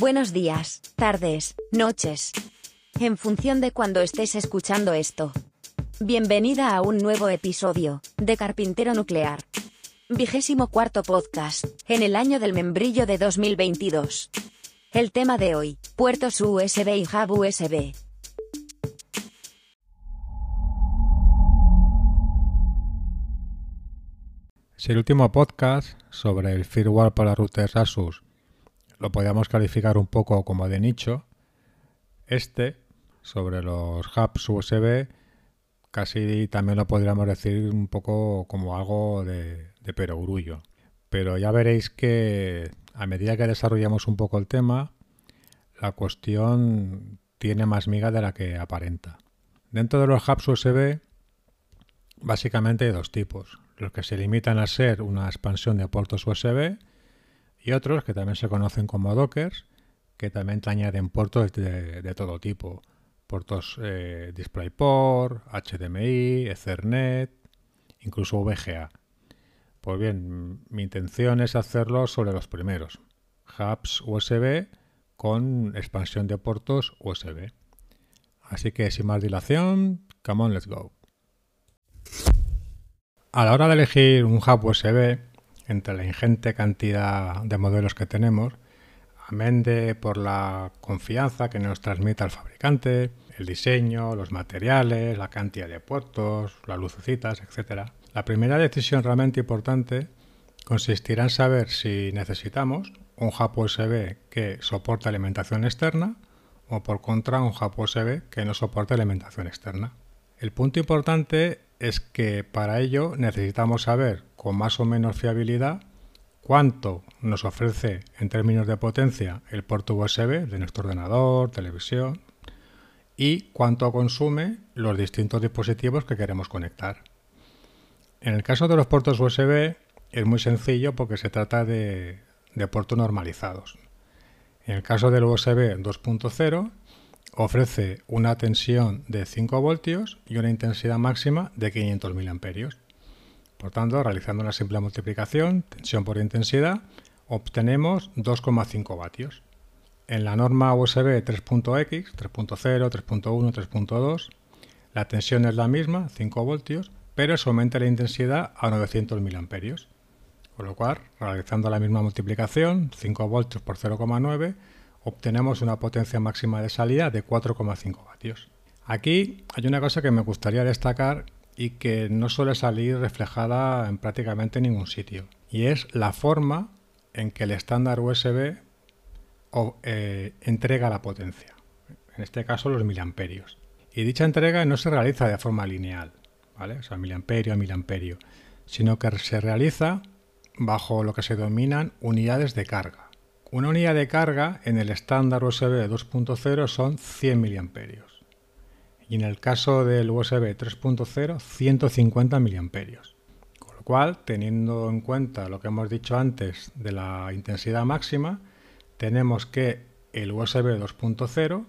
Buenos días, tardes, noches. En función de cuando estés escuchando esto. Bienvenida a un nuevo episodio de Carpintero Nuclear. Vigésimo cuarto podcast, en el año del membrillo de 2022. El tema de hoy, puertos USB y hub USB. Si el último podcast sobre el firmware para routers Asus lo podíamos calificar un poco como de nicho, este sobre los hubs USB casi también lo podríamos decir un poco como algo de, de perogrullo. Pero ya veréis que a medida que desarrollamos un poco el tema, la cuestión tiene más miga de la que aparenta. Dentro de los hubs USB, básicamente hay dos tipos. Los que se limitan a ser una expansión de puertos USB y otros que también se conocen como Dockers, que también te añaden puertos de, todo tipo. Puertos eh, DisplayPort, HDMI, Ethernet, incluso VGA. Pues bien, mi intención es hacerlo sobre los primeros. Hubs USB con expansión de puertos USB. Así que sin más dilación, come on, let's go. A la hora de elegir un hub USB, entre la ingente cantidad de modelos que tenemos, amén de por la confianza que nos transmite el fabricante, el diseño, los materiales, la cantidad de puertos, las lucecitas, etc. La primera decisión realmente importante consistirá en saber si necesitamos un hub USB que soporte alimentación externa o por contra un hub USB que no soporte alimentación externa. El punto importante es que para ello necesitamos saber con más o menos fiabilidad cuánto nos ofrece en términos de potencia el puerto USB de nuestro ordenador, televisión y cuánto consume los distintos dispositivos que queremos conectar. En el caso de los puertos USB es muy sencillo porque se trata de, puertos normalizados. En el caso del USB 2.0 ofrece una tensión de 5 voltios y una intensidad máxima de 500 mA. Por tanto, realizando una simple multiplicación, tensión por intensidad, obtenemos 2,5 vatios. En la norma USB 3.x, 3.0, 3.1, 3.2, la tensión es la misma, 5 voltios, pero se aumenta la intensidad a 900 mA. Con lo cual, realizando la misma multiplicación, 5 voltios por 0,9, obtenemos una potencia máxima de salida de 4,5 vatios. Aquí hay una cosa que me gustaría destacar y que no suele salir reflejada en prácticamente ningún sitio, y es la forma en que el estándar USB eh, entrega la potencia, en este caso los miliamperios. Y dicha entrega no se realiza de forma lineal, ¿vale? O sea, miliamperio a miliamperio, sino que se realiza bajo lo que se denominan unidades de carga. Una unidad de carga en el estándar USB 2.0 son 100 mA y en el caso del USB 3.0 150 mA. Con lo cual, teniendo en cuenta lo que hemos dicho antes de la intensidad máxima, tenemos que el USB 2.0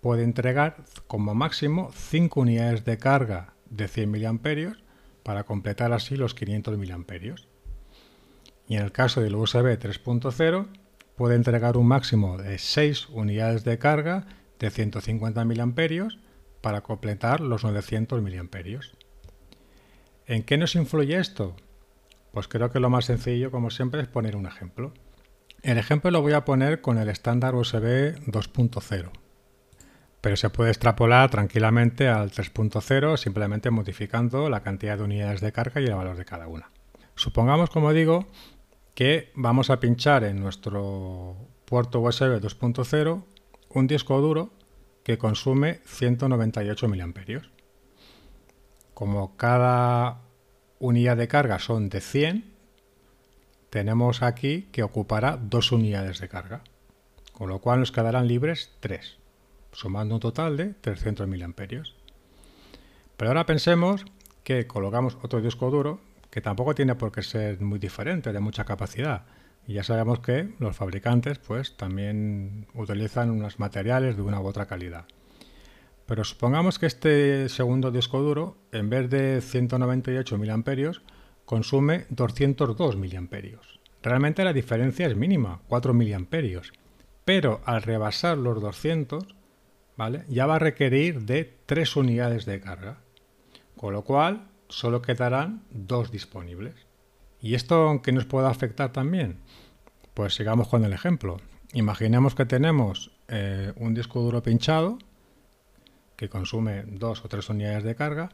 puede entregar como máximo 5 unidades de carga de 100 mA para completar así los 500 mA. Y en el caso del USB 3.0 puede entregar un máximo de 6 unidades de carga de 150 mA para completar los 900 mA. ¿En qué nos influye esto? Pues creo que lo más sencillo, como siempre, es poner un ejemplo. El ejemplo lo voy a poner con el estándar USB 2.0, pero se puede extrapolar tranquilamente al 3.0 simplemente modificando la cantidad de unidades de carga y el valor de cada una. Supongamos, como digo, que vamos a pinchar en nuestro puerto USB 2.0 un disco duro que consume 198 mA. Como cada unidad de carga son de 100, tenemos aquí que ocupará dos unidades de carga, con lo cual nos quedarán libres 3, sumando un total de 300 mA. Pero ahora pensemos que colocamos otro disco duro que tampoco tiene por qué ser muy diferente, de mucha capacidad. Y ya sabemos que los fabricantes pues también utilizan unos materiales de una u otra calidad. Pero supongamos que este segundo disco duro, en vez de 198 mA, consume 202 mA. Realmente la diferencia es mínima, 4 mA. pero al rebasar los 200, ¿vale? Ya va a requerir de 3 unidades de carga, con lo cual solo quedarán dos disponibles. ¿Y esto aunque nos pueda afectar también? Pues sigamos con el ejemplo. Imaginemos que tenemos eh, un disco duro pinchado que consume dos o tres unidades de carga,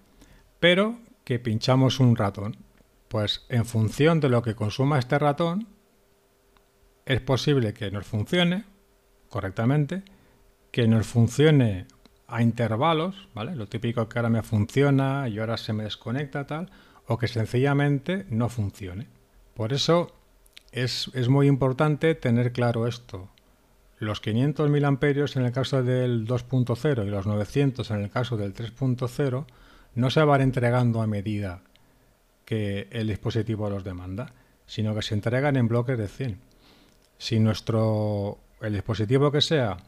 pero que pinchamos un ratón. Pues en función de lo que consuma este ratón, es posible que nos funcione correctamente, que nos funcione a intervalos, ¿vale? Lo típico que ahora me funciona y ahora se me desconecta tal, o que sencillamente no funcione. Por eso es, es muy importante tener claro esto. Los 500 mil amperios en el caso del 2.0 y los 900 en el caso del 3.0 no se van entregando a medida que el dispositivo los demanda, sino que se entregan en bloques de 100. Si nuestro el dispositivo que sea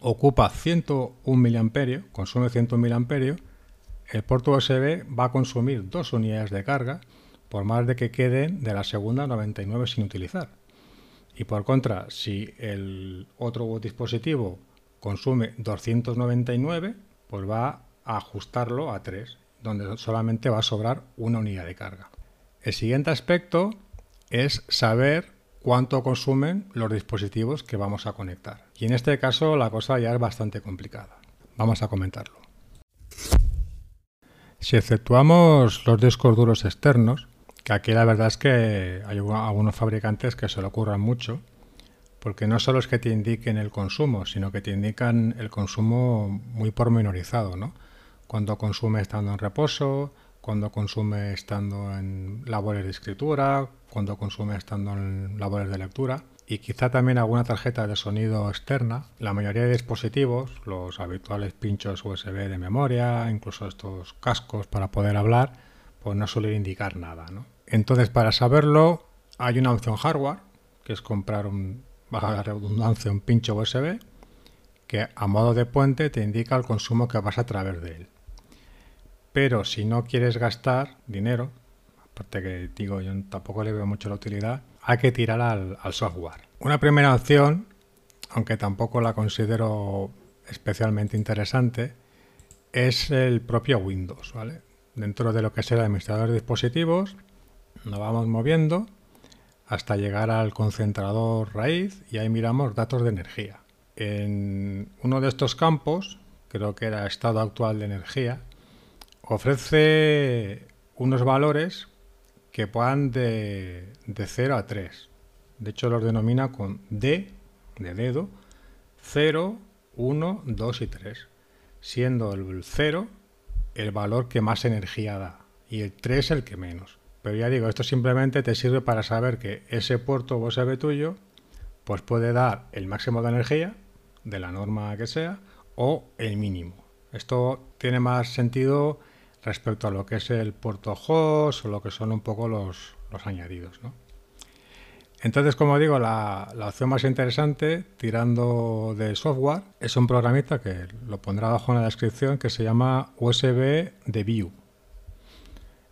ocupa 101 mA, consume 101 mA, el puerto USB va a consumir dos unidades de carga, por más de que queden de la segunda 99 sin utilizar. Y por contra, si el otro dispositivo consume 299, pues va a ajustarlo a 3, donde solamente va a sobrar una unidad de carga. El siguiente aspecto es saber cuánto consumen los dispositivos que vamos a conectar. Y en este caso la cosa ya es bastante complicada. Vamos a comentarlo. Si exceptuamos los discos duros externos, que aquí la verdad es que hay algunos fabricantes que se lo ocurran mucho, porque no solo es que te indiquen el consumo, sino que te indican el consumo muy pormenorizado, ¿no? Cuando consume estando en reposo, cuando consume estando en labores de escritura, cuando consume estando en labores de lectura y quizá también alguna tarjeta de sonido externa. La mayoría de dispositivos, los habituales pinchos USB de memoria, incluso estos cascos para poder hablar, pues no suelen indicar nada. Entonces, para saberlo, hay una opción hardware, que es comprar un, baja la redundancia, un pincho USB, que a modo de puente te indica el consumo que vas a través de él. Pero si no quieres gastar dinero, aparte que digo, yo tampoco le veo mucho la utilidad, hay que tirar al, software. Una primera opción, aunque tampoco la considero especialmente interesante, es el propio Windows. Dentro de lo que es el administrador de dispositivos, nos vamos moviendo hasta llegar al concentrador raíz y ahí miramos datos de energía. En uno de estos campos, creo que era estado actual de energía, ofrece unos valores que van de, de 0 a 3. De hecho, los denomina con D, de dedo, 0, 1, 2 y 3, siendo el 0 el valor que más energía da y el 3 el que menos. Pero ya digo, esto simplemente te sirve para saber que ese puerto USB tuyo pues puede dar el máximo de energía de la norma que sea o el mínimo. Esto tiene más sentido respecto a lo que es el puerto host o lo que son un poco los, añadidos. Entonces, como digo, la, opción más interesante, tirando de software, es un programita que lo pondrá abajo en la descripción que se llama USB de View.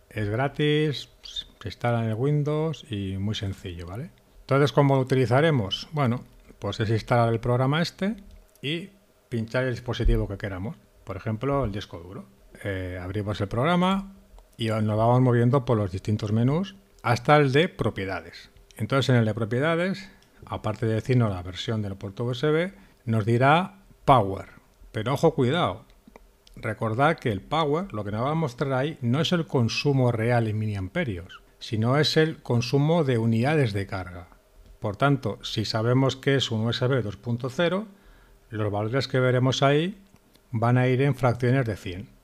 Es gratis, se instala en el Windows y muy sencillo, ¿vale? Entonces, ¿cómo lo utilizaremos? Bueno, pues es instalar el programa este y pinchar el dispositivo que queramos. Por ejemplo, el disco duro. Eh, abrimos el programa y nos vamos moviendo por los distintos menús hasta el de propiedades. Entonces en el de propiedades, aparte de decirnos la versión del puerto USB, nos dirá Power. Pero ojo, cuidado. Recordad que el Power, lo que nos va a mostrar ahí, no es el consumo real en miliamperios, sino es el consumo de unidades de carga. Por tanto, si sabemos que es un USB 2.0, los valores que veremos ahí van a ir en fracciones de 100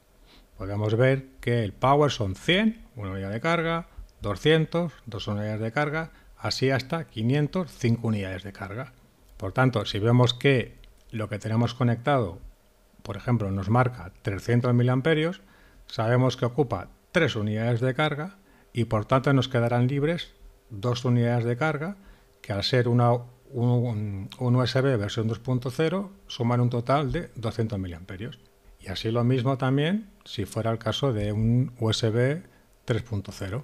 podemos ver que el power son 100, una unidad de carga, 200, dos unidades de carga, así hasta 500, 5 unidades de carga. Por tanto, si vemos que lo que tenemos conectado, por ejemplo, nos marca 300 mA, sabemos que ocupa 3 unidades de carga y por tanto nos quedarán libres 2 unidades de carga que al ser una, un, USB versión 2.0 suman un total de 200 mA. Y así lo mismo también si fuera el caso de un USB 3.0.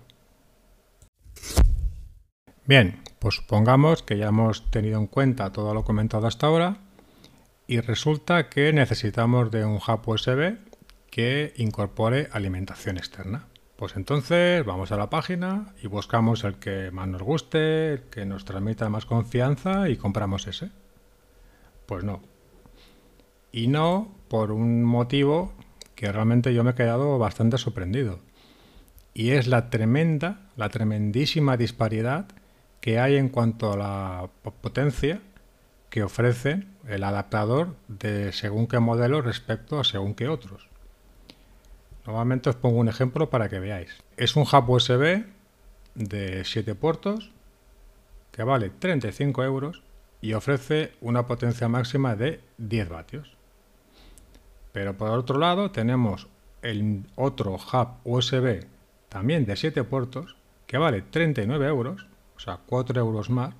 Bien, pues supongamos que ya hemos tenido en cuenta todo lo comentado hasta ahora y resulta que necesitamos de un hub USB que incorpore alimentación externa. Pues entonces vamos a la página y buscamos el que más nos guste, el que nos transmita más confianza y compramos ese. Pues no. Y no por un motivo que realmente yo me he quedado bastante sorprendido. Y es la tremenda, la tremendísima disparidad que hay en cuanto a la potencia que ofrece el adaptador de según qué modelo respecto a según qué otros. Nuevamente os pongo un ejemplo para que veáis. Es un hub USB de 7 puertos que vale 35 euros y ofrece una potencia máxima de 10 vatios. Pero por otro lado tenemos el otro hub USB también de 7 puertos que vale 39 euros o sea, 4 euros más,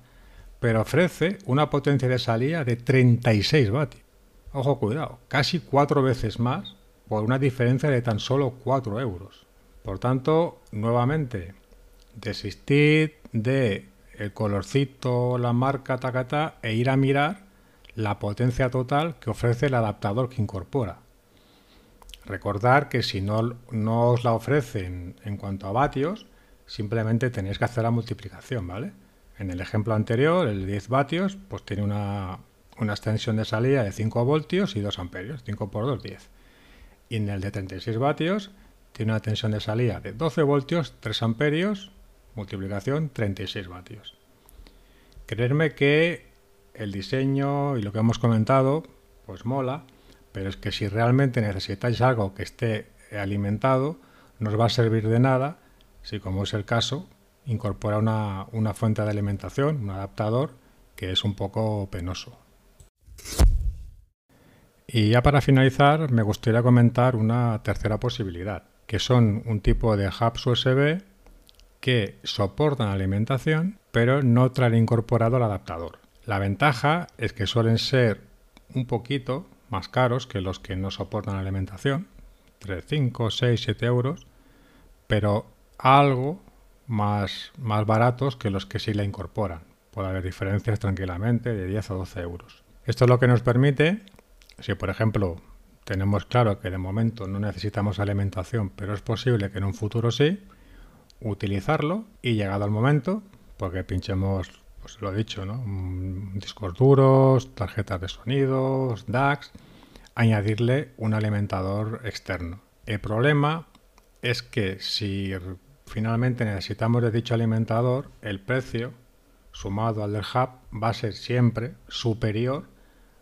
pero ofrece una potencia de salida de 36 vatios. Ojo, cuidado, casi 4 veces más por una diferencia de tan solo 4 euros. Por tanto, nuevamente, desistid de el colorcito, la marca, tacata, e ir a mirar la potencia total que ofrece el adaptador que incorpora. Recordar que si no, no os la ofrecen en cuanto a vatios, simplemente tenéis que hacer la multiplicación, ¿vale? En el ejemplo anterior, el 10 vatios, pues tiene una, extensión de salida de 5 voltios y 2 amperios, 5 por 2, 10. Y en el de 36 vatios, tiene una tensión de salida de 12 voltios, 3 amperios, multiplicación 36 vatios. Creerme que el diseño y lo que hemos comentado, pues mola, pero es que si realmente necesitáis algo que esté alimentado, no os va a servir de nada si como es el caso, incorpora una, una fuente de alimentación, un adaptador, que es un poco penoso. Y ya para finalizar, me gustaría comentar una tercera posibilidad, que son un tipo de hubs USB que soportan alimentación, pero no traen incorporado el adaptador. La ventaja es que suelen ser un poquito más caros que los que no soportan alimentación, entre 5, 6, 7 euros, pero algo más, más baratos que los que sí la incorporan. Puede haber diferencias tranquilamente de 10 a 12 euros. Esto es lo que nos permite, si por ejemplo tenemos claro que de momento no necesitamos alimentación, pero es posible que en un futuro sí, utilizarlo y llegado al momento, porque pinchemos, pues lo he dicho, ¿no? discos duros, tarjetas de sonidos, DAX, añadirle un alimentador externo. El problema es que si finalmente necesitamos de dicho alimentador, el precio sumado al del hub va a ser siempre superior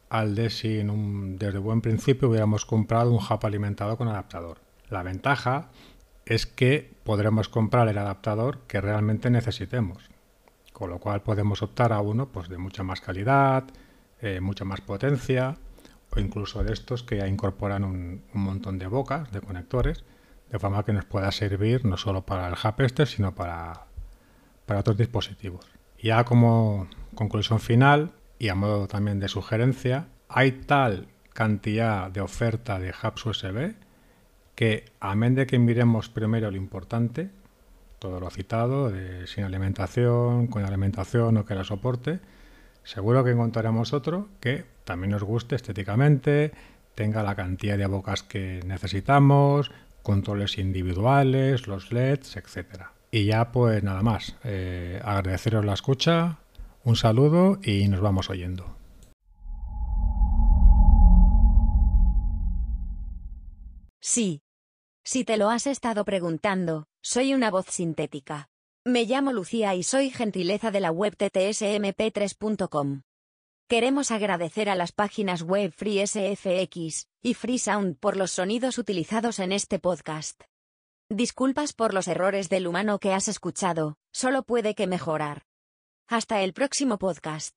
al de si desde buen principio hubiéramos comprado un hub alimentado con adaptador. La ventaja es que podremos comprar el adaptador que realmente necesitemos, con lo cual podemos optar a uno pues, de mucha más calidad, eh, mucha más potencia, o incluso de estos que ya incorporan un montón de bocas, de conectores, de forma que nos pueda servir no solo para el hub este, sino para, para otros dispositivos. Ya como conclusión final y a modo también de sugerencia, hay tal cantidad de oferta de hubs USB que, a menos de que miremos primero lo importante, todo lo citado, de sin alimentación, con alimentación o que la soporte, seguro que encontraremos otro que también nos guste estéticamente, tenga la cantidad de bocas que necesitamos, controles individuales, los LEDs, etcétera. Y ya pues nada más, eh, agradeceros la escucha, un saludo y nos vamos oyendo. Sí. Si te lo has estado preguntando, soy una voz sintética. Me llamo Lucía y soy gentileza de la web ttsmp3.com. Queremos agradecer a las páginas web FreeSFX y FreeSound por los sonidos utilizados en este podcast. Disculpas por los errores del humano que has escuchado, solo puede que mejorar. Hasta el próximo podcast.